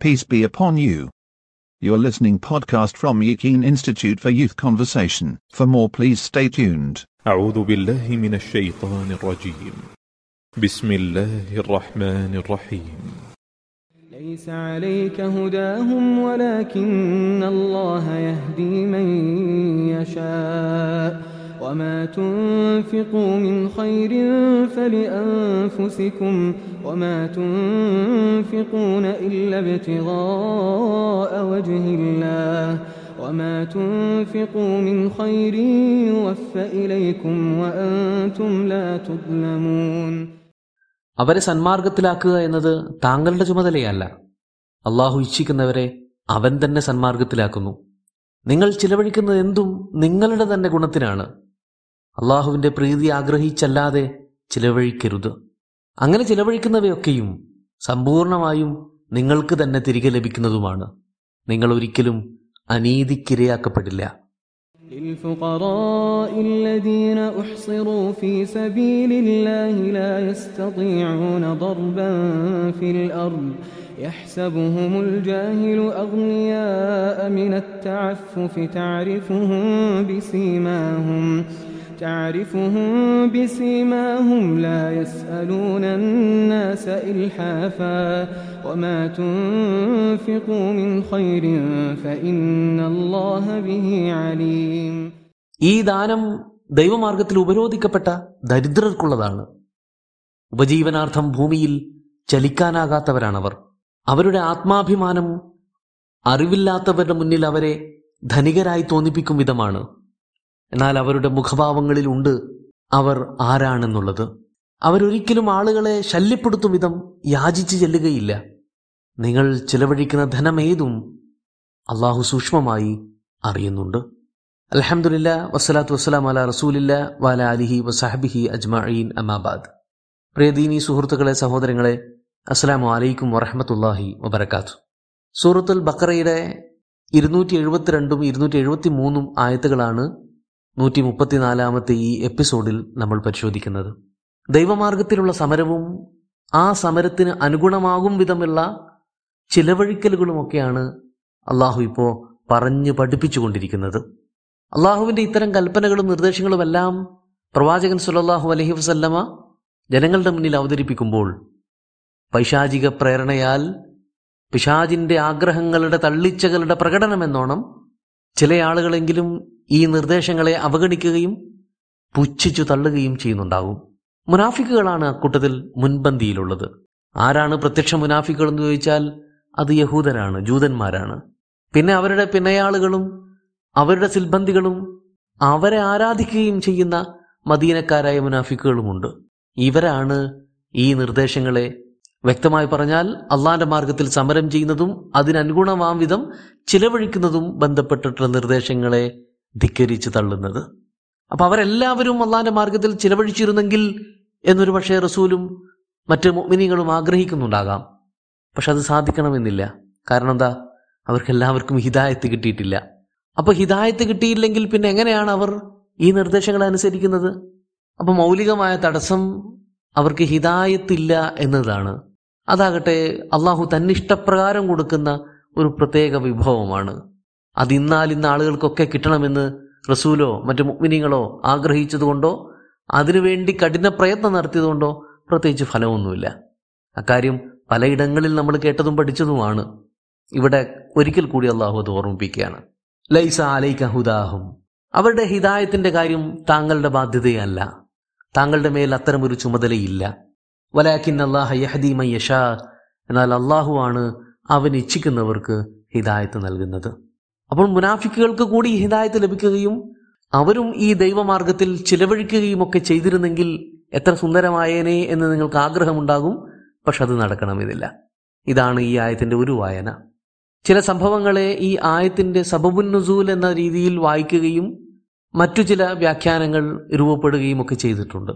Peace be upon you. You're listening podcast from Yakin Institute for Youth Conversation. For more please stay tuned. أعوذ بالله من الشيطان الرجيم بسم الله الرحمن الرحيم ليس عليك هداهم ولكن الله يهدي من يشاء وما تنفقوا من خير فلأنفسكم وما تنفقون إلا ابتغاء وجه الله وما تنفقوا من خير يوفى إليكم وأنتم لا تظلمون അവരെ സന്മാർഗത്തിലാക്കുക എന്നത് താങ്കളുടെ ചുമതലയല്ല അള്ളാഹു ഇച്ഛിക്കുന്നവരെ അവൻ തന്നെ സന്മാർഗത്തിലാക്കുന്നു നിങ്ങൾ ചിലവഴിക്കുന്നത് എന്തും നിങ്ങളുടെ തന്നെ ഗുണത്തിനാണ് അള്ളാഹുവിന്റെ പ്രീതി ആഗ്രഹിച്ചല്ലാതെ ചിലവഴിക്കരുത് അങ്ങനെ ചിലവഴിക്കുന്നവയൊക്കെയും സമ്പൂർണമായും നിങ്ങൾക്ക് തന്നെ തിരികെ ലഭിക്കുന്നതുമാണ് നിങ്ങൾ ഒരിക്കലും അനീതിക്കിരയാക്കപ്പെടില്ല للفقراء الذين أحصروا في سبيل الله لا يستطيعون ضربا في الأرض يحسبهم الجاهل أغنياء من التعفف تعرفهم بسيماهم تعرفهم بسيماهم لا يسألون الناس إلحافا وما تنفقوا من خير فإن الله به عليم ഈ ദാനം ദൈവമാർഗത്തിൽ ഉപരോധിക്കപ്പെട്ട ദരിദ്രർക്കുള്ളതാണ് ഉപജീവനാർത്ഥം ഭൂമിയിൽ ചലിക്കാനാകാത്തവരാണവർ അവരുടെ ആത്മാഭിമാനം അറിവില്ലാത്തവരുടെ മുന്നിൽ അവരെ ധനികരായി തോന്നിപ്പിക്കും വിധമാണ് എന്നാൽ അവരുടെ മുഖഭാവങ്ങളിൽ ഉണ്ട് അവർ ആരാണെന്നുള്ളത്. അവരൊരിക്കലും ആളുകളെ ശല്യപ്പെടുത്തും വിധം യാചിച്ചു ചെല്ലുകയില്ല. നിങ്ങൾ ചിലവഴിക്കുന്ന ധനമേതും അള്ളാഹു സൂക്ഷ്മമായി അറിയുന്നുണ്ട്. അലഹമുല്ല വസ്സലാത്തു വസ്സലാം അല റസൂലില്ല വാല അലിഹി വസാഹബിഹി അജ്മഈൻ. അമാബാദ് പ്രിയദീനി സുഹൃത്തുക്കളെ സഹോദരങ്ങളെ അസ്സലാമു അലൈക്കും വറഹമത്തല്ലാഹി വബർക്കാത്തു സൂറത്തുൽ ബക്കറയുടെ ഇരുന്നൂറ്റി എഴുപത്തിരണ്ടും ഇരുന്നൂറ്റി എഴുപത്തി മൂന്നും ആയത്തുകളാണ് നൂറ്റി മുപ്പത്തിനാലാമത്തെ ഈ എപ്പിസോഡിൽ നമ്മൾ പരിശോധിക്കുന്നത്. ദൈവമാർഗത്തിലുള്ള സമരവും ആ സമരത്തിന് അനുഗുണമാകും വിധമുള്ള ചിലവഴിക്കലുകളുമൊക്കെയാണ് അള്ളാഹു ഇപ്പോൾ പറഞ്ഞു പഠിപ്പിച്ചുകൊണ്ടിരിക്കുന്നത്. അള്ളാഹുവിന്റെ ഇത്തരം കൽപ്പനകളും നിർദ്ദേശങ്ങളും എല്ലാം പ്രവാചകൻ സുലല്ലാഹു അലഹി വസല്ലമ ജനങ്ങളുടെ മുന്നിൽ അവതരിപ്പിക്കുമ്പോൾ പൈശാചിക പ്രേരണയാൽ പിശാജിന്റെ ആഗ്രഹങ്ങളുടെ തള്ളിച്ചകളുടെ പ്രകടനമെന്നോണം ചില ആളുകളെങ്കിലും ഈ നിർദ്ദേശങ്ങളെ അവഗണിക്കുകയും പുച്ഛിച്ചു തള്ളുകയും ചെയ്യുന്നുണ്ടാകും മുനാഫിക്കുകളാണ് അക്കൂട്ടത്തിൽ മുൻപന്തിയിലുള്ളത്. ആരാണ് പ്രത്യക്ഷ മുനാഫിക്കുകൾ എന്ന് ചോദിച്ചാൽ അത് യഹൂദരാണ് ജൂതന്മാരാണ്. പിന്നെ അവരുടെ പിന്നയാളുകളും അവരുടെ സിൽബന്ധികളും അവരെ ആരാധിക്കുകയും ചെയ്യുന്ന മദീനക്കാരായ മുനാഫിക്കുകളുമുണ്ട്. ഇവരാണ് ഈ നിർദ്ദേശങ്ങളെ വ്യക്തമായി പറഞ്ഞാൽ അള്ളാന്റെ മാർഗത്തിൽ സമരം ചെയ്യുന്നതും അതിനനുഗുണമാം വിധം ചിലവഴിക്കുന്നതും ബന്ധപ്പെട്ടിട്ടുള്ള നിർദ്ദേശങ്ങളെ ധിക്കരിച്ച് തള്ളുന്നത്. അപ്പൊ അവരെല്ലാവരും അള്ളാന്റെ മാർഗത്തിൽ ചിലവഴിച്ചിരുന്നെങ്കിൽ എന്നൊരു പക്ഷേ റസൂലും മറ്റ് മിനികളും ആഗ്രഹിക്കുന്നുണ്ടാകാം. പക്ഷെ അത് സാധിക്കണമെന്നില്ല. കാരണം എന്താ? അവർക്കെല്ലാവർക്കും ഹിതായത്ത് കിട്ടിയിട്ടില്ല. അപ്പൊ ഹിതായത്ത് കിട്ടിയില്ലെങ്കിൽ പിന്നെ എങ്ങനെയാണ് അവർ ഈ നിർദ്ദേശങ്ങൾ അനുസരിക്കുന്നത്? അപ്പൊ മൗലികമായ തടസ്സം അവർക്ക് ഹിതായത്തില്ല എന്നതാണ്. അതാകട്ടെ അള്ളാഹു തന്നിഷ്ടപ്രകാരം കൊടുക്കുന്ന ഒരു പ്രത്യേക വിഭവമാണ്. അത് ഇന്നാൽ ഇന്ന് ആളുകൾക്കൊക്കെ കിട്ടണമെന്ന് റസൂലോ മറ്റു മുഗ്മിനികളോ ആഗ്രഹിച്ചതുകൊണ്ടോ അതിനുവേണ്ടി കഠിന പ്രയത്നം നടത്തിയതുകൊണ്ടോ പ്രത്യേകിച്ച് ഫലമൊന്നുമില്ല. അക്കാര്യം പലയിടങ്ങളിൽ നമ്മൾ കേട്ടതും പഠിച്ചതുമാണ്. ഇവിടെ ഒരിക്കൽ കൂടി അള്ളാഹു അത് ഓർമ്മിപ്പിക്കുകയാണ്. ലൈസ അലൈക ഹുദാഹും. അവരുടെ ഹിദായത്തിന്റെ കാര്യം താങ്കളുടെ ബാധ്യതയല്ല. താങ്കളുടെ മേൽ അത്തരമൊരു ചുമതലയില്ല. വലാഖിൻ അള്ളാഹ യഹദി മയ്യഷാ എന്നാൽ അള്ളാഹു ആണ് അവൻ ഇച്ഛിക്കുന്നവർക്ക് ഹിദായത്ത് നൽകുന്നത്. അപ്പോൾ മുനാഫിക്കുകൾക്ക് കൂടി ഹിദായത്ത് ലഭിക്കുകയും അവരും ഈ ദൈവമാർഗത്തിൽ ചിലവഴിക്കുകയും ഒക്കെ ചെയ്തിരുന്നെങ്കിൽ എത്ര സുന്ദരമായേനെ എന്ന് നിങ്ങൾക്ക് ആഗ്രഹമുണ്ടാകും. പക്ഷെ അത് നടക്കണമെന്നില്ല ഇതാണ് ഈ ആയത്തിന്റെ ഒരു വായന. ചില സംഭവങ്ങളെ ഈ ആയത്തിന്റെ സബബുന്നുസൂൽ എന്ന രീതിയിൽ വായിക്കുകയും മറ്റു ചില വ്യാഖ്യാനങ്ങൾ രൂപപ്പെടുകയും ഒക്കെ ചെയ്തിട്ടുണ്ട്.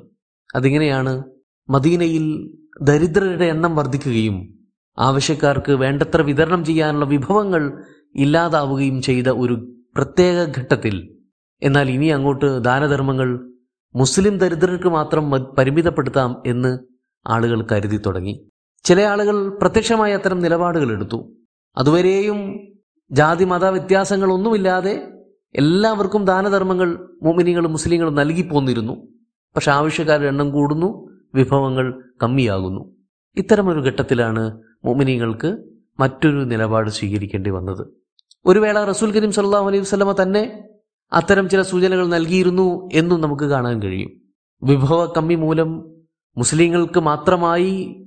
അതിങ്ങനെയാണ് മദീനയിൽ ദരിദ്രരുടെ എണ്ണം വർദ്ധിക്കുകയും ആവശ്യക്കാർക്ക് വേണ്ടത്ര വിതരണം ചെയ്യാനുള്ള വിഭവങ്ങൾ ഇല്ലാതാവുകയും ചെയ്ത ഒരു പ്രത്യേക ഘട്ടത്തിൽ. എന്നാൽ ഇനി അങ്ങോട്ട് ദാനധർമ്മങ്ങൾ മുസ്ലിം ദരിദ്രർക്ക് മാത്രം പരിമിതപ്പെടുത്താം എന്ന് ആളുകൾ കരുതി തുടങ്ങി. ചില ആളുകൾ പ്രത്യക്ഷമായി അത്തരം നിലപാടുകൾ എടുത്തു. അതുവരെയും ജാതി മത വ്യത്യാസങ്ങളൊന്നുമില്ലാതെ എല്ലാവർക്കും ദാനധർമ്മങ്ങൾ മോമിനികളും മുസ്ലിങ്ങളും നൽകി പോന്നിരുന്നു പക്ഷെ ആവശ്യക്കാരുടെ എണ്ണം കൂടുന്നു വിഭവങ്ങൾ കമ്മിയാകുന്നു. ഇത്തരമൊരു ഘട്ടത്തിലാണ് മോമിനികൾക്ക് മറ്റൊരു നിലപാട് സ്വീകരിക്കേണ്ടി വന്നത്. ഒരു വേള റസൂൽ കരീം സല്ലാഹു അലൈഹി വസ്ലമ തന്നെ അത്തരം ചില സൂചനകൾ നൽകിയിരുന്നു എന്നും നമുക്ക് കാണാൻ കഴിയും. വിഭവ കമ്മി മൂലം മുസ്ലിങ്ങൾക്ക് മാത്രമായി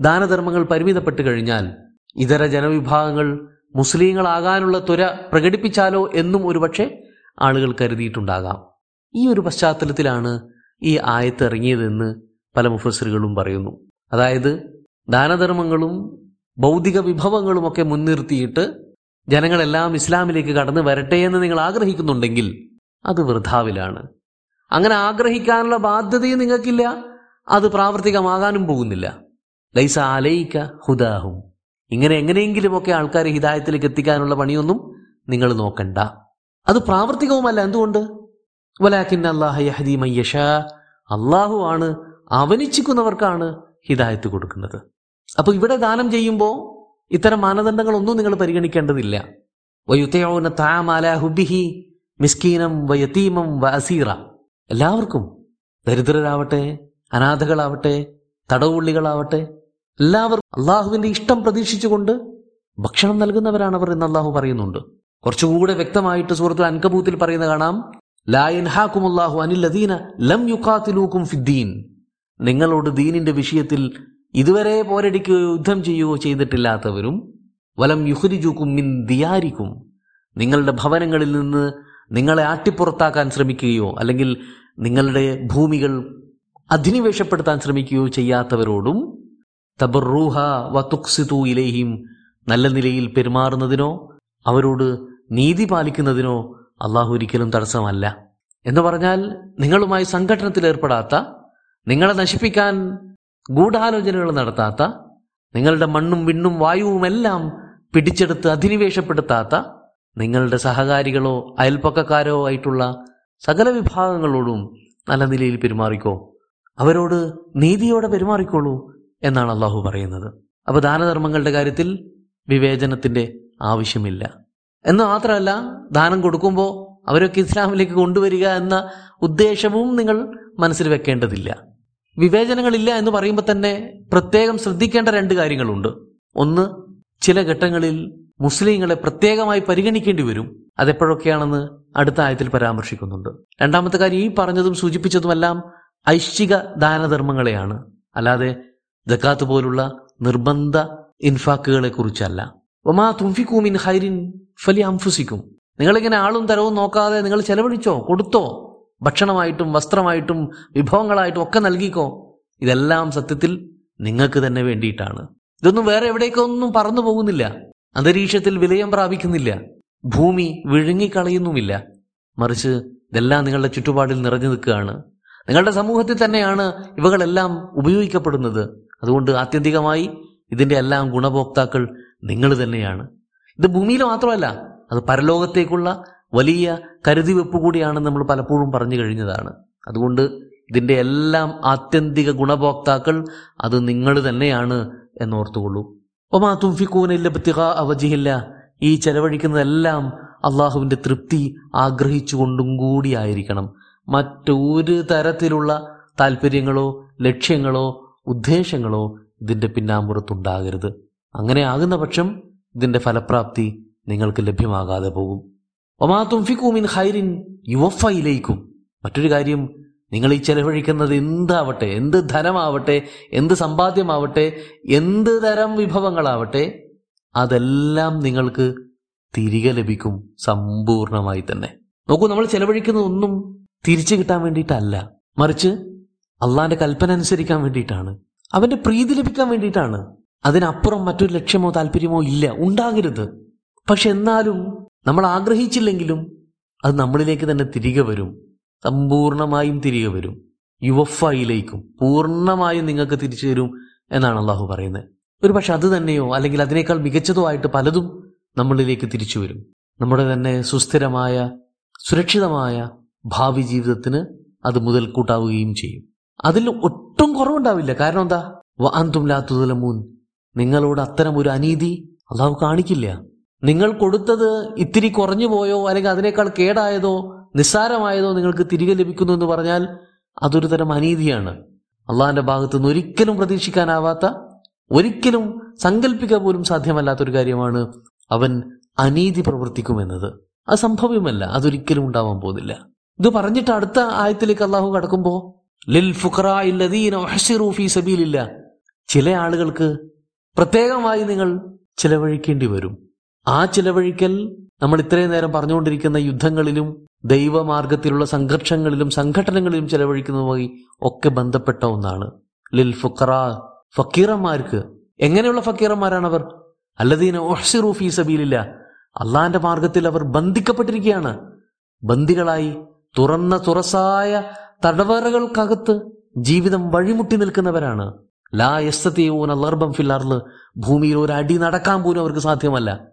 ദാനധർമ്മങ്ങൾ പരിമിതപ്പെട്ട് കഴിഞ്ഞാൽ ഇതര ജനവിഭാഗങ്ങൾ മുസ്ലിങ്ങളാകാനുള്ള ത്വര പ്രകടിപ്പിച്ചാലോ എന്നും ഒരുപക്ഷെ ആളുകൾ കരുതിയിട്ടുണ്ടാകാം. ഈ ഒരു പശ്ചാത്തലത്തിലാണ് ഈ ആയത്ത് ഇറങ്ങിയതെന്ന് പല മുഫസറുകളും പറയുന്നു. അതായത് ദാനധർമ്മങ്ങളും ഭൗതിക വിഭവങ്ങളുമൊക്കെ മുൻനിർത്തിയിട്ട് ജനങ്ങളെല്ലാം ഇസ്ലാമിലേക്ക് കടന്നു വരട്ടെ എന്ന് നിങ്ങൾ ആഗ്രഹിക്കുന്നുണ്ടെങ്കിൽ അത് വൃഥാവിലാണ്. അങ്ങനെ ആഗ്രഹിക്കാനുള്ള ബാധ്യതയും നിങ്ങൾക്കില്ല അത് പ്രാവർത്തികമാകാനും പോകുന്നില്ല. ലൈസ അലൈക്ക ഹുദാഹും. ഇങ്ങനെ എങ്ങനെയെങ്കിലുമൊക്കെ ആൾക്കാരെ ഹിതായത്തിലേക്ക് എത്തിക്കാനുള്ള പണിയൊന്നും നിങ്ങൾ നോക്കണ്ട. അത് പ്രാവർത്തികവുമല്ല എന്തുകൊണ്ട്? അള്ളാഹി ആണ് അവനിച്ചിക്കുന്നവർക്കാണ് ഹിതായത്ത് കൊടുക്കുന്നത്. അപ്പൊ ഇവിടെ ദാനം ചെയ്യുമ്പോൾ ഇത്തരം മാനദണ്ഡങ്ങളൊന്നും നിങ്ങൾ പരിഗണിക്കേണ്ടതില്ല. മിസ്കീനം വയത്തീമം വസീറ എല്ലാവർക്കും ദരിദ്രരാവട്ടെ അനാഥകളാവട്ടെ തടവുള്ളികളാവട്ടെ എല്ലാവർക്കും അള്ളാഹുവിന്റെ ഇഷ്ടം പ്രതീക്ഷിച്ചുകൊണ്ട് ഭക്ഷണം നൽകുന്നവരാണവർ എന്ന് അള്ളാഹു പറയുന്നുണ്ട്. കുറച്ചുകൂടെ വ്യക്തമായിട്ട് സൂറത്തുൽ അൻകബൂത്തിൽ പറയുന്ന കാണാം. അള്ളാഹു അനിൽ ലം ഫിദ്ദീൻ. നിങ്ങളോട് ദീനിന്റെ വിഷയത്തിൽ ഇതുവരെ പോരടിക്കുകയോ യുദ്ധം ചെയ്യുകയോ ചെയ്തിട്ടില്ലാത്തവരും വലം യുഹരിജുക്കും മിൻ ദിയാരിക്കും നിങ്ങളുടെ ഭവനങ്ങളിൽ നിന്ന് നിങ്ങളെ ആട്ടിപ്പുറത്താക്കാൻ ശ്രമിക്കുകയോ അല്ലെങ്കിൽ നിങ്ങളുടെ ഭൂമികൾ അധിനിവേശപ്പെടുത്താൻ ശ്രമിക്കുകയോ ചെയ്യാത്തവരോടും തബറൂഹ തുക്സിതു ഇലേഹിം നല്ല നിലയിൽ പെരുമാറുന്നതിനോ അവരോട് നീതി പാലിക്കുന്നതിനോ അള്ളാഹു ഒരിക്കലും തടസ്സമല്ല. എന്ന് പറഞ്ഞാൽ നിങ്ങളുമായി സംഘടനത്തിൽ ഏർപ്പെടാത്ത നിങ്ങളെ നശിപ്പിക്കാൻ ഗൂഢാലോചനകൾ നടത്താത്ത നിങ്ങളുടെ മണ്ണും വിണ്ണും വായുവുമെല്ലാം പിടിച്ചെടുത്ത് അധിനിവേശപ്പെടുത്താത്ത നിങ്ങളുടെ സഹകാരികളോ അയൽപ്പക്കക്കാരോ ആയിട്ടുള്ള സകല വിഭാഗങ്ങളോടും നല്ല നിലയിൽ പെരുമാറിക്കോ. അവരോട് നീതിയോടെ പെരുമാറിക്കോളൂ എന്നാണ് അള്ളാഹു പറയുന്നത്. അപ്പോൾ ദാനധർമ്മങ്ങളുടെ കാര്യത്തിൽ വിവേചനത്തിന്റെ ആവശ്യമില്ല. എന്ന് മാത്രമല്ല ദാനം കൊടുക്കുമ്പോൾ അവരൊക്കെ ഇസ്ലാമിലേക്ക് കൊണ്ടുവരിക എന്ന ഉദ്ദേശവും നിങ്ങൾ മനസ്സിൽ വെക്കേണ്ടതില്ല. വിവേചനങ്ങളില്ല എന്ന് പറയുമ്പോൾ തന്നെ പ്രത്യേകം ശ്രദ്ധിക്കേണ്ട രണ്ട് കാര്യങ്ങളുണ്ട്. ഒന്ന് ചില ഘട്ടങ്ങളിൽ മുസ്ലിങ്ങളെ പ്രത്യേകമായി പരിഗണിക്കേണ്ടി വരും. അതെപ്പോഴൊക്കെയാണെന്ന് അടുത്ത ആയത്തിൽ പരാമർശിക്കുന്നുണ്ട്. രണ്ടാമത്തെ കാര്യം ഈ പറഞ്ഞതും സൂചിപ്പിച്ചതുമെല്ലാം ഐശ്ചിക ദാനധർമ്മങ്ങളെയാണ്. അല്ലാതെ ജക്കാത്ത് പോലുള്ള നിർബന്ധ ഇൻഫാക്കുകളെ കുറിച്ചല്ല ഒമാ തുംഫിക്കൂമിൻ ഹൈരിൻ ഫലി അംഫുസിക്കും. നിങ്ങളിങ്ങനെ ആളും തരവും നോക്കാതെ നിങ്ങൾ ചെലവഴിച്ചോ കൊടുത്തോ? ഭക്ഷണമായിട്ടും വസ്ത്രമായിട്ടും വിഭവങ്ങളായിട്ടും ഒക്കെ നൽകിക്കോ? ഇതെല്ലാം സത്യത്തിൽ നിങ്ങൾക്ക് തന്നെ വേണ്ടിയിട്ടാണ്. ഇതൊന്നും വേറെ എവിടേക്കൊന്നും പറന്നു പോകുന്നില്ല. അന്തരീക്ഷത്തിൽ വിലയം പ്രാപിക്കുന്നില്ല. ഭൂമി വിഴുങ്ങിക്കളയുന്നുമില്ല. മറിച്ച് ഇതെല്ലാം നിങ്ങളുടെ ചുറ്റുപാടിൽ നിറഞ്ഞു നിൽക്കുകയാണ്. നിങ്ങളുടെ സമൂഹത്തിൽ തന്നെയാണ് ഇവകളെല്ലാം ഉപയോഗിക്കപ്പെടുന്നത്. അതുകൊണ്ട് ആത്യന്തികമായി ഇതിന്റെ എല്ലാം ഗുണഭോക്താക്കൾ നിങ്ങൾ തന്നെയാണ്. ഇത് ഭൂമിയിൽ മാത്രമല്ല അത് പരലോകത്തേക്കുള്ള വലിയ കരുതിവെപ്പ് കൂടിയാണ് നമ്മൾ പലപ്പോഴും പറഞ്ഞു കഴിഞ്ഞതാണ്. അതുകൊണ്ട് ഇതിന്റെ എല്ലാം ആത്യന്തിക ഗുണഭോക്താക്കൾ അത് നിങ്ങൾ തന്നെയാണ് എന്നോർത്തുകൊള്ളൂ. ഒമാ തുംഫിക്കൂനില്ല പ്രത്യേക അവജിയില്ല ഈ ചെലവഴിക്കുന്നതെല്ലാം അള്ളാഹുവിന്റെ തൃപ്തി ആഗ്രഹിച്ചുകൊണ്ടും കൂടിയായിരിക്കണം മറ്റൊരു തരത്തിലുള്ള താല്പര്യങ്ങളോ ലക്ഷ്യങ്ങളോ ഉദ്ദേശങ്ങളോ ഇതിന്റെ പിന്നാമ്പുറത്തുണ്ടാകരുത്. അങ്ങനെ ആകുന്ന പക്ഷം ഇതിന്റെ ഫലപ്രാപ്തി നിങ്ങൾക്ക് ലഭ്യമാകാതെ പോകും. ഒമാ തുംഫിക്കൂമിൻ ഹൈറിൻ മറ്റൊരു കാര്യം നിങ്ങൾ ഈ ചെലവഴിക്കുന്നത് എന്താവട്ടെ എന്ത് ധനമാവട്ടെ എന്ത് സമ്പാദ്യമാവട്ടെ എന്ത് തരം വിഭവങ്ങളാവട്ടെ അതെല്ലാം നിങ്ങൾക്ക് തിരികെ ലഭിക്കും സമ്പൂർണമായി തന്നെ. നോക്കൂ നമ്മൾ ചെലവഴിക്കുന്നതൊന്നും തിരിച്ചു കിട്ടാൻ വേണ്ടിയിട്ടല്ല. മറിച്ച് അള്ളാന്റെ കൽപ്പന അനുസരിക്കാൻ വേണ്ടിയിട്ടാണ്. അവന്റെ പ്രീതി ലഭിക്കാൻ വേണ്ടിയിട്ടാണ്. അതിനപ്പുറം മറ്റൊരു ലക്ഷ്യമോ താല്പര്യമോ ഇല്ല. ഉണ്ടാകരുത്. പക്ഷെ എന്നാലും നമ്മൾ ആഗ്രഹിച്ചില്ലെങ്കിലും അത് നമ്മളിലേക്ക് തന്നെ തിരികെ വരും. സമ്പൂർണമായും തിരികെ വരും. യുവഫയിലേക്കും പൂർണമായും നിങ്ങൾക്ക് തിരിച്ചു തരും എന്നാണ് അള്ളാഹു പറയുന്നത്. ഒരു പക്ഷെ അത് തന്നെയോ അല്ലെങ്കിൽ അതിനേക്കാൾ മികച്ചതോ ആയിട്ട് പലതും നമ്മളിലേക്ക് തിരിച്ചു വരും. നമ്മുടെ തന്നെ സുസ്ഥിരമായ സുരക്ഷിതമായ ഭാവി ജീവിതത്തിന് അത് മുതൽക്കൂട്ടാവുകയും ചെയ്യും. അതിൽ ഒട്ടും കുറവുണ്ടാവില്ല. കാരണം എന്താ? അന്തും ലാത്തുതലമൂൻ നിങ്ങളോട് അത്തരം ഒരു അനീതി അള്ളാഹു കാണിക്കില്ല. നിങ്ങൾ കൊടുത്തത് ഇത്തിരി കുറഞ്ഞു പോയോ? അല്ലെങ്കിൽ അതിനേക്കാൾ കേടായതോ? നിസ്സാരമായതോ നിങ്ങൾക്ക് തിരികെ ലഭിക്കുന്നു എന്ന് പറഞ്ഞാൽ അതൊരു തരം അനീതിയാണ്. അള്ളാഹിന്റെ ഭാഗത്തു നിന്ന് ഒരിക്കലും പ്രതീക്ഷിക്കാനാവാത്ത ഒരിക്കലും സങ്കല്പിക്കാൻ പോലും സാധ്യമല്ലാത്തൊരു കാര്യമാണ് അവൻ അനീതി പ്രവർത്തിക്കുമെന്നത്. അത് സംഭവ്യമല്ല അതൊരിക്കലും ഉണ്ടാവാൻ പോകുന്നില്ല. ഇത് പറഞ്ഞിട്ട് അടുത്ത ആയത്തിലേക്ക് അള്ളാഹു കടക്കുമ്പോ ലിൽ ഫീ സബീലില്ല. ചില ആളുകൾക്ക് പ്രത്യേകമായി നിങ്ങൾ ചിലവഴിക്കേണ്ടി വരും. ആ ചിലവഴിക്കൽ നമ്മൾ ഇത്രയും നേരം പറഞ്ഞുകൊണ്ടിരിക്കുന്ന യുദ്ധങ്ങളിലും ദൈവമാർഗത്തിലുള്ള സംഘർഷങ്ങളിലും സംഘടനകളിലും ചെലവഴിക്കുന്നതുമായി ഒക്കെ ബന്ധപ്പെട്ട ഒന്നാണ്. ലിൽ ഫുക്കറ ഫക്കീറന്മാർക്ക്. എങ്ങനെയുള്ള ഫക്കീറന്മാരാണ് അവർ അല്ലദീന ഒഹ്സിറൂ ഫീ സബീലില്ല. അള്ളാന്റെ മാർഗത്തിൽ അവർ ബന്ധിക്കപ്പെട്ടിരിക്കുകയാണ്. ബന്ദികളായി തുറന്ന തുറസായ തടവറകൾക്കകത്ത് ജീവിതം വഴിമുട്ടി നിൽക്കുന്നവരാണ്. ലാ യസ്തീവൂന അല്ലർബം ഫില്ലാറിൽ ഭൂമിയിൽ ഒരു അടി നടക്കാൻ പോലും അവർക്ക് സാധ്യമല്ല.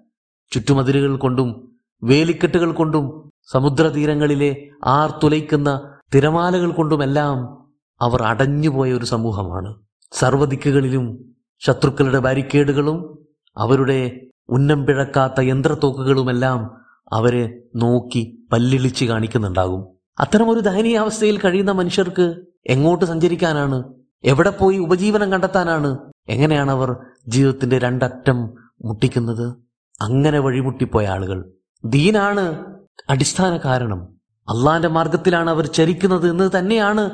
ചുറ്റുമതിലുകൾ കൊണ്ടും വേലിക്കെട്ടുകൾ കൊണ്ടും സമുദ്രതീരങ്ങളിലെ ആർ തുലയ്ക്കുന്ന തിരമാലകൾ കൊണ്ടുമെല്ലാം അവർ അടഞ്ഞുപോയ ഒരു സമൂഹമാണ്. സർവദിക്കുകളിലും ശത്രുക്കളുടെ ബാരിക്കേഡുകളും അവരുടെ ഉന്നം പിഴക്കാത്ത യന്ത്രത്തോക്കുകളുമെല്ലാം അവരെ നോക്കി പല്ലിളിച്ച് കാണിക്കുന്നുണ്ടാകും. അത്തരമൊരു ദയനീയാവസ്ഥയിൽ കഴിയുന്ന മനുഷ്യർക്ക് എങ്ങോട്ട് സഞ്ചരിക്കാനാണ്? എവിടെ പോയി ഉപജീവനം കണ്ടെത്താനാണ്? എങ്ങനെയാണ് അവർ ജീവിതത്തിന്റെ രണ്ടറ്റം മുട്ടിക്കുന്നത്? അങ്ങനെ വഴിമുട്ടിപ്പോയ ആളുകൾ. ദീനാണ് അടിസ്ഥാന കാരണം. അള്ളാന്റെ മാർഗത്തിലാണ് അവർ ചരിക്കുന്നത് എന്ന് തന്നെയാണ്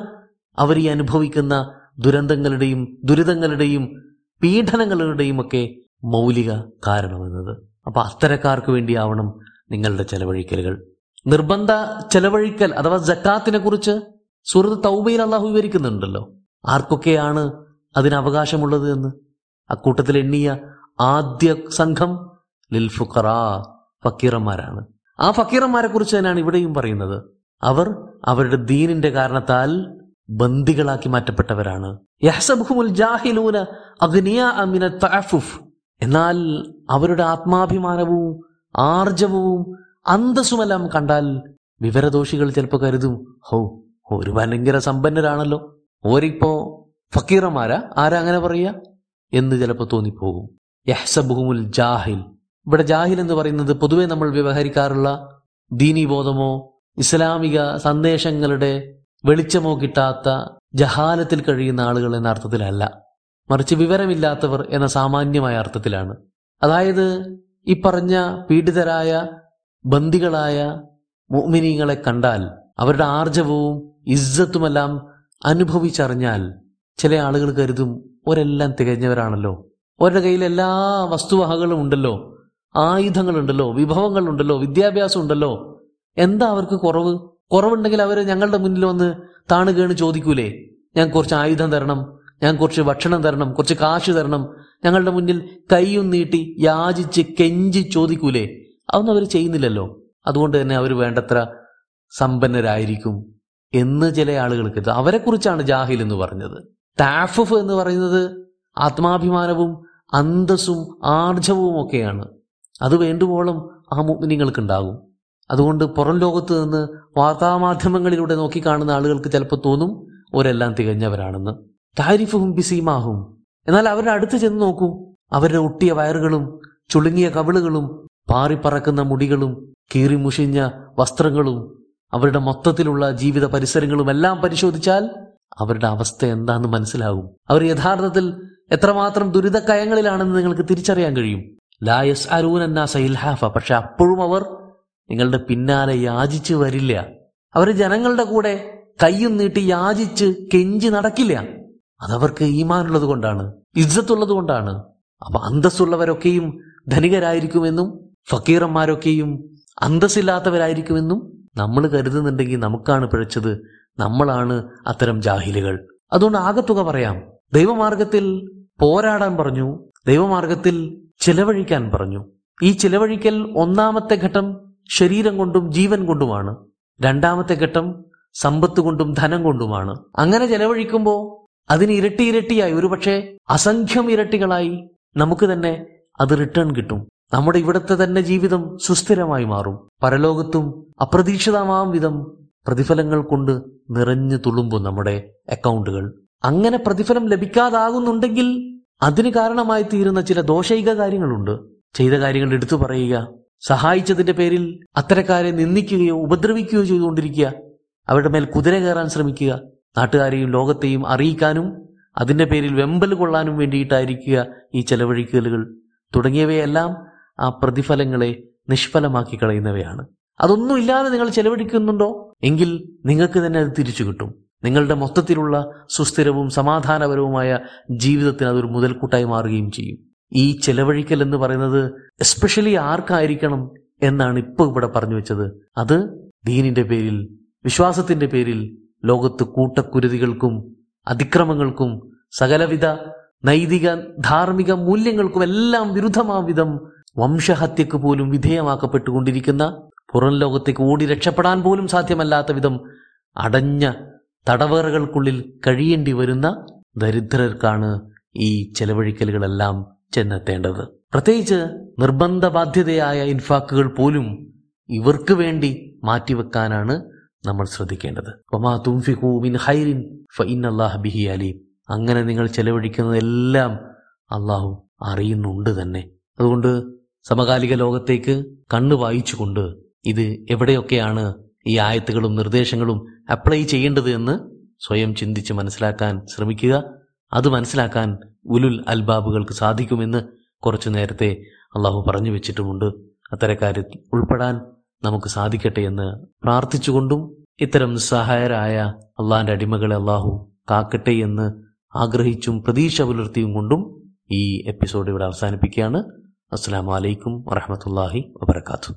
അവർ ഈ അനുഭവിക്കുന്ന ദുരന്തങ്ങളുടെയും ദുരിതങ്ങളുടെയും പീഡനങ്ങളുടെയും ഒക്കെ മൗലിക കാരണമെന്നത് അപ്പൊ അത്തരക്കാർക്ക് വേണ്ടിയാവണം നിങ്ങളുടെ ചെലവഴിക്കലുകൾ. നിർബന്ധ ചെലവഴിക്കൽ അഥവാ ജക്കാത്തിനെ കുറിച്ച് സുഹൃത്ത് തൗബയിൽ അള്ളാഹു വിവരിക്കുന്നുണ്ടല്ലോ. ആർക്കൊക്കെയാണ് അതിന് അവകാശമുള്ളത് എന്ന്? അക്കൂട്ടത്തിൽ എണ്ണിയ ആദ്യ സംഘം ലിൽ ഫുഖറ ഫക്കീറന്മാരാണ്. ആ ഫക്കീറന്മാരെ കുറിച്ച് തന്നെയാണ് ഇവിടെയും പറയുന്നത്. അവർ അവരുടെ ദീനിന്റെ കാരണത്താൽ ബന്ദികളാക്കി മാറ്റപ്പെട്ടവരാണ്. എന്നാൽ അവരുടെ ആത്മാഭിമാനവും ആർജവവും അന്തസ്സുമെല്ലാം കണ്ടാൽ വിവരദോഷികൾ ചിലപ്പോൾ കരുതും ഹോ ഒരു ഭയങ്കര സമ്പന്നരാണല്ലോ. ഓരിപ്പോ ഫക്കീറന്മാരാ? ആരാ അങ്ങനെ പറയുക? എന്ന് ചിലപ്പോൾ തോന്നിപ്പോകും. യഹ്സബുഹുമുൽ ജാഹിൽ. ഇവിടെ ജാഹിൽ എന്ന് പറയുന്നത് പൊതുവെ നമ്മൾ വ്യവഹരിക്കാറുള്ള ദീനീബോധമോ ഇസ്ലാമിക സന്ദേശങ്ങളുടെ വെളിച്ചമോ കിട്ടാത്ത ജഹാലത്തിൽ കഴിയുന്ന ആളുകൾ എന്ന അർത്ഥത്തിലല്ല. മറിച്ച് വിവരമില്ലാത്തവർ എന്ന സാമാന്യമായ അർത്ഥത്തിലാണ്. അതായത് ഈ പറഞ്ഞ പീഡിതരായ ബന്ദികളായ മുഅ്മിനീങ്ങളെ കണ്ടാൽ അവരുടെ ആർജവവും ഇസ്സത്തുമെല്ലാം അനുഭവിച്ചറിഞ്ഞാൽ ചില ആളുകൾ കരുതും ഒരെല്ലാം തികഞ്ഞവരാണല്ലോ. അവരുടെ കയ്യിൽ എല്ലാ വസ്തുവകകളും ഉണ്ടല്ലോ. ആയുധങ്ങളുണ്ടല്ലോ വിഭവങ്ങളുണ്ടല്ലോ വിദ്യാഭ്യാസം ഉണ്ടല്ലോ എന്താ അവർക്ക് കുറവ്? കുറവുണ്ടെങ്കിൽ അവർ ഞങ്ങളുടെ മുന്നിൽ വന്ന് താണു കേണ് ചോദിക്കൂലേ? ഞാൻ കുറച്ച് ആയുധം തരണം ഞാൻ കുറച്ച് ഭക്ഷണം തരണം കുറച്ച് കാശ് തരണം. ഞങ്ങളുടെ മുന്നിൽ കൈയും നീട്ടി യാചിച്ച് കെഞ്ചി ചോദിക്കൂലേ? അതൊന്നും അവർ ചെയ്യുന്നില്ലല്ലോ. അതുകൊണ്ട് തന്നെ അവർ വേണ്ടത്ര സമ്പന്നരായിരിക്കും എന്ന് ചില ആളുകൾക്ക് അവരെക്കുറിച്ചാണ് ജാഹിൽ എന്ന് പറഞ്ഞത്. ടാഫഫ് എന്ന് പറയുന്നത് ആത്മാഭിമാനവും അന്തസ്സും ആർജവും ഒക്കെയാണ് അത് വേണ്ടുവോളം ആ മുഗ്നിങ്ങൾക്കുണ്ടാകും അതുകൊണ്ട് പുറം ലോകത്ത് നിന്ന് വാർത്താമാധ്യമങ്ങളിലൂടെ നോക്കിക്കാണുന്ന ആളുകൾക്ക് ചിലപ്പോൾ തോന്നും ഓരെല്ലാം തികഞ്ഞവരാണെന്ന്. താരിഫും ബിസീമാഹും. എന്നാൽ അവരുടെ അടുത്ത് ചെന്ന് നോക്കൂ. അവരുടെ ഒട്ടിയ വയറുകളും ചുളുങ്ങിയ കവിളുകളും പാറിപ്പറക്കുന്ന മുടികളും കീറിമുഷിഞ്ഞ വസ്ത്രങ്ങളും അവരുടെ മൊത്തത്തിലുള്ള ജീവിത പരിസരങ്ങളും എല്ലാം പരിശോധിച്ചാൽ അവരുടെ അവസ്ഥ എന്താണെന്ന് മനസ്സിലാകും. അവർ യഥാർത്ഥത്തിൽ എത്രമാത്രം ദുരിതക്കയങ്ങളിലാണെന്ന് നിങ്ങൾക്ക് തിരിച്ചറിയാൻ കഴിയും. ലായസ് അരൂൻ എന്ന സൈൽഹാഫ പക്ഷെ അപ്പോഴും അവർ നിങ്ങളുടെ പിന്നാലെ യാചിച്ചു വരില്ല. അവർ ജനങ്ങളുടെ കൂടെ കയ്യും നീട്ടി യാചിച്ച് കെഞ്ചി നടക്കില്ല. അതവർക്ക് ഈമാനുള്ളത് കൊണ്ടാണ് ഇജ്ജത്തുള്ളത് കൊണ്ടാണ്. അപ്പൊ അന്തസ്സുള്ളവരൊക്കെയും ധനികരായിരിക്കുമെന്നും ഫക്കീറന്മാരൊക്കെയും അന്തസ്സില്ലാത്തവരായിരിക്കുമെന്നും നമ്മൾ കരുതുന്നുണ്ടെങ്കിൽ നമുക്കാണ് പിഴച്ചത് നമ്മളാണ് അത്തരം ജാഹിലുകൾ. അതുകൊണ്ട് ആകത്തുക പറയാം. ദൈവമാർഗത്തിൽ പോരാടാൻ പറഞ്ഞു. ദൈവമാർഗത്തിൽ ചിലവഴിക്കാൻ പറഞ്ഞു. ഈ ചിലവഴിക്കൽ ഒന്നാമത്തെ ഘട്ടം ശരീരം കൊണ്ടും ജീവൻ കൊണ്ടുമാണ്. രണ്ടാമത്തെ ഘട്ടം സമ്പത്ത് കൊണ്ടും ധനം കൊണ്ടുമാണ്. അങ്ങനെ ചെലവഴിക്കുമ്പോൾ അതിന് ഇരട്ടി ഇരട്ടിയായി ഒരുപക്ഷെ അസംഖ്യം ഇരട്ടികളായി നമുക്ക് തന്നെ അത് റിട്ടേൺ കിട്ടും. നമ്മുടെ ഇവിടുത്തെ തന്നെ ജീവിതം സുസ്ഥിരമായി മാറും. പരലോകത്തും അപ്രതീക്ഷിതമാം വിധം പ്രതിഫലങ്ങൾ കൊണ്ട് നിറഞ്ഞു തുളുമ്പും നമ്മുടെ അക്കൗണ്ടുകൾ അങ്ങനെ പ്രതിഫലം ലഭിക്കാതാകുന്നുണ്ടെങ്കിൽ അതിന് കാരണമായി തീരുന്ന ചില ദോഷൈക കാര്യങ്ങളുണ്ട്. ചെയ്ത കാര്യങ്ങൾ എടുത്തു പറയുക സഹായിച്ചതിന്റെ പേരിൽ അത്തരക്കാരെ നിന്ദിക്കുകയോ ഉപദ്രവിക്കുകയോ ചെയ്തുകൊണ്ടിരിക്കുക അവരുടെ മേൽ കുതിര കയറാൻ ശ്രമിക്കുക നാട്ടുകാരെയും ലോകത്തെയും അറിയിക്കാനും അതിന്റെ പേരിൽ വെമ്പൽ കൊള്ളാനും വേണ്ടിയിട്ടായിരിക്കുക ഈ ചെലവഴിക്കലുകൾ. തുടങ്ങിയവയെല്ലാം ആ പ്രതിഫലങ്ങളെ നിഷ്ഫലമാക്കി കളയുന്നവയാണ് അതൊന്നും ഇല്ലാതെ നിങ്ങൾ ചെലവഴിക്കുന്നുണ്ടോ? എങ്കിൽ നിങ്ങൾക്ക് തന്നെ അത് തിരിച്ചു കിട്ടും. നിങ്ങളുടെ മൊത്തത്തിലുള്ള സുസ്ഥിരവും സമാധാനപരവുമായ ജീവിതത്തിന് അതൊരു മുതൽക്കൂട്ടായി മാറുകയും ചെയ്യും. ഈ ചെലവഴിക്കൽ എന്ന് പറയുന്നത് എസ്പെഷ്യലി ആർക്കായിരിക്കണം എന്നാണ് ഇപ്പോൾ ഇവിടെ പറഞ്ഞു വെച്ചത്. അത് ദീനിന്റെ പേരിൽ വിശ്വാസത്തിന്റെ പേരിൽ ലോകത്ത് കൂട്ടക്കുരുതികൾക്കും അതിക്രമങ്ങൾക്കും സകലവിധ നൈതിക ധാർമ്മിക മൂല്യങ്ങൾക്കും എല്ലാം വിരുദ്ധമാവിധം വംശഹത്യക്ക് പോലും വിധേയമാക്കപ്പെട്ടുകൊണ്ടിരിക്കുന്ന പുറം ലോകത്തേക്ക് ഓടി രക്ഷപ്പെടാൻ പോലും സാധ്യമല്ലാത്ത വിധം അടഞ്ഞ തടവറകൾക്കുള്ളിൽ കഴിയേണ്ടി വരുന്ന ദരിദ്രർക്കാണ് ഈ ചെലവഴിക്കലുകളെല്ലാം ചെന്നെത്തേണ്ടത്. പ്രത്യേകിച്ച് നിർബന്ധ ബാധ്യതയായ ഇൻഫാക്കുകൾ പോലും ഇവർക്ക് വേണ്ടി മാറ്റിവെക്കാനാണ് നമ്മൾ ശ്രദ്ധിക്കേണ്ടത്. മിൻ ഹൈറിൻ ബിഹി അലീം. അങ്ങനെ നിങ്ങൾ ചെലവഴിക്കുന്നതെല്ലാം അള്ളാഹു അറിയുന്നുണ്ട് തന്നെ. അതുകൊണ്ട് സമകാലിക ലോകത്തേക്ക് കണ്ണു വായിച്ചുകൊണ്ട് ഇത് എവിടെയൊക്കെയാണ് ഈ ആയത്തുകളും നിർദ്ദേശങ്ങളും അപ്ലൈ ചെയ്യേണ്ടത് എന്ന് സ്വയം ചിന്തിച്ച് മനസ്സിലാക്കാൻ ശ്രമിക്കുക. അത് മനസ്സിലാക്കാൻ ഉലുൽ അൽബാബുകൾക്ക് സാധിക്കുമെന്ന് കുറച്ചു നേരത്തെ അള്ളാഹു പറഞ്ഞു വെച്ചിട്ടുമുണ്ട്. അത്തരക്കാരിൽ ഉൾപ്പെടാൻ നമുക്ക് സാധിക്കട്ടെ എന്ന് പ്രാർത്ഥിച്ചുകൊണ്ടും ഇത്തരം നിസ്സഹായരായ അള്ളാഹിന്റെ അടിമകളെ അള്ളാഹു കാക്കട്ടെ എന്ന് ആഗ്രഹിച്ചും പ്രതീക്ഷ പുലർത്തിയും കൊണ്ടും ഈ എപ്പിസോഡ് ഇവിടെ അവസാനിപ്പിക്കുകയാണ്. അസ്സാം വലൈക്കും വറഹമത്തല്ലാഹി വബർക്കാത്തു